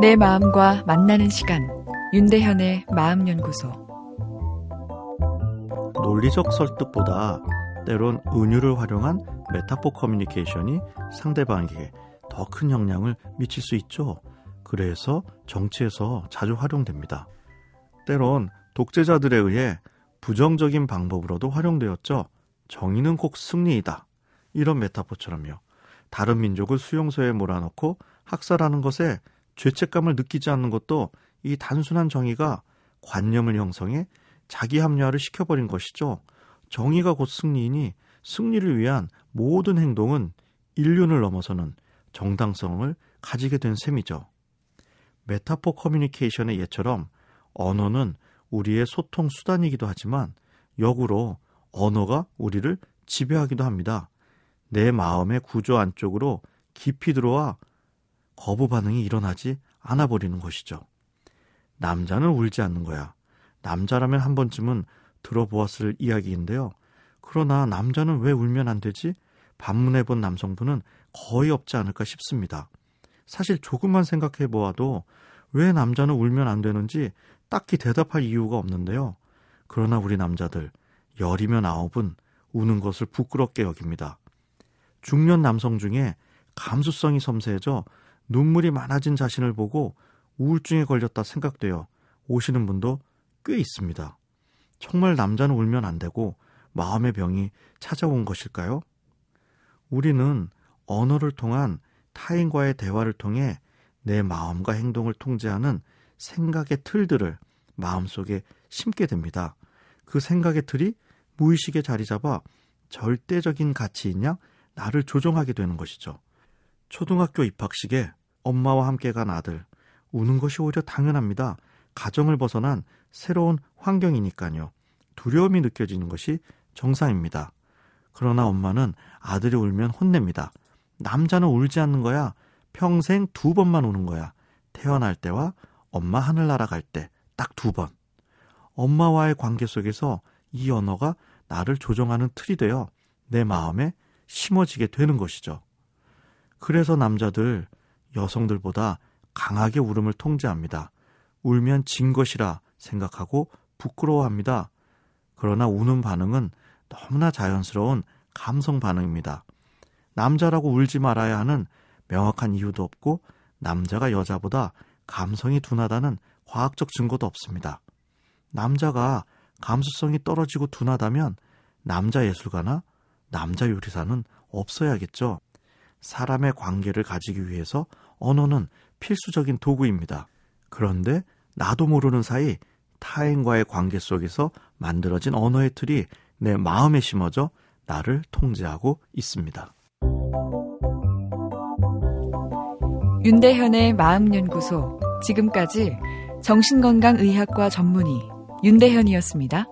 내 마음과 만나는 시간 윤대현의 마음연구소 논리적 설득보다 때론 은유를 활용한 메타포 커뮤니케이션이 상대방에게 더 큰 영향을 미칠 수 있죠. 그래서 정치에서 자주 활용됩니다. 때론 독재자들에 의해 부정적인 방법으로도 활용되었죠. 정의는 곧 승리이다. 이런 메타포처럼요. 다른 민족을 수용소에 몰아넣고 학살하는 것에 죄책감을 느끼지 않는 것도 이 단순한 정의가 관념을 형성해 자기 합리화를 시켜버린 것이죠. 정의가 곧 승리이니 승리를 위한 모든 행동은 인륜을 넘어서는 정당성을 가지게 된 셈이죠. 메타포 커뮤니케이션의 예처럼 언어는 우리의 소통 수단이기도 하지만 역으로 언어가 우리를 지배하기도 합니다. 내 마음의 구조 안쪽으로 깊이 들어와 거부 반응이 일어나지 않아 버리는 것이죠. 남자는 울지 않는 거야. 남자라면 한 번쯤은 들어보았을 이야기인데요. 그러나 남자는 왜 울면 안 되지? 반문해 본 남성분은 거의 없지 않을까 싶습니다. 사실 조금만 생각해 보아도 왜 남자는 울면 안 되는지 딱히 대답할 이유가 없는데요. 그러나 우리 남자들 열이면 아홉은 우는 것을 부끄럽게 여깁니다. 중년 남성 중에 감수성이 섬세해져 눈물이 많아진 자신을 보고 우울증에 걸렸다 생각되어 오시는 분도 꽤 있습니다. 정말 남자는 울면 안 되고 마음의 병이 찾아온 것일까요? 우리는 언어를 통한 타인과의 대화를 통해 내 마음과 행동을 통제하는 생각의 틀들을 마음속에 심게 됩니다. 그 생각의 틀이 무의식에 자리 잡아 절대적인 가치인 양 나를 조종하게 되는 것이죠. 초등학교 입학식에 엄마와 함께 간 아들, 우는 것이 오히려 당연합니다. 가정을 벗어난 새로운 환경이니까요. 두려움이 느껴지는 것이 정상입니다. 그러나 엄마는 아들이 울면 혼냅니다. 남자는 울지 않는 거야. 평생 두 번만 우는 거야. 태어날 때와 엄마 하늘나라 갈 때 딱 두 번. 엄마와의 관계 속에서 이 언어가 나를 조종하는 틀이 되어 내 마음에 심어지게 되는 것이죠. 그래서 남자들 여성들보다 강하게 울음을 통제합니다. 울면 진 것이라 생각하고 부끄러워합니다. 그러나 우는 반응은 너무나 자연스러운 감성 반응입니다. 남자라고 울지 말아야 하는 명확한 이유도 없고 남자가 여자보다 감성이 둔하다는 과학적 증거도 없습니다. 남자가 감수성이 떨어지고 둔하다면 남자 예술가나 남자 요리사는 없어야겠죠. 사람의 관계를 가지기 위해서 언어는 필수적인 도구입니다. 그런데 나도 모르는 사이 타인과의 관계 속에서 만들어진 언어의 틀이 내 마음에 심어져 나를 통제하고 있습니다. 윤대현의 마음연구소 지금까지 정신건강의학과 전문의 윤대현이었습니다.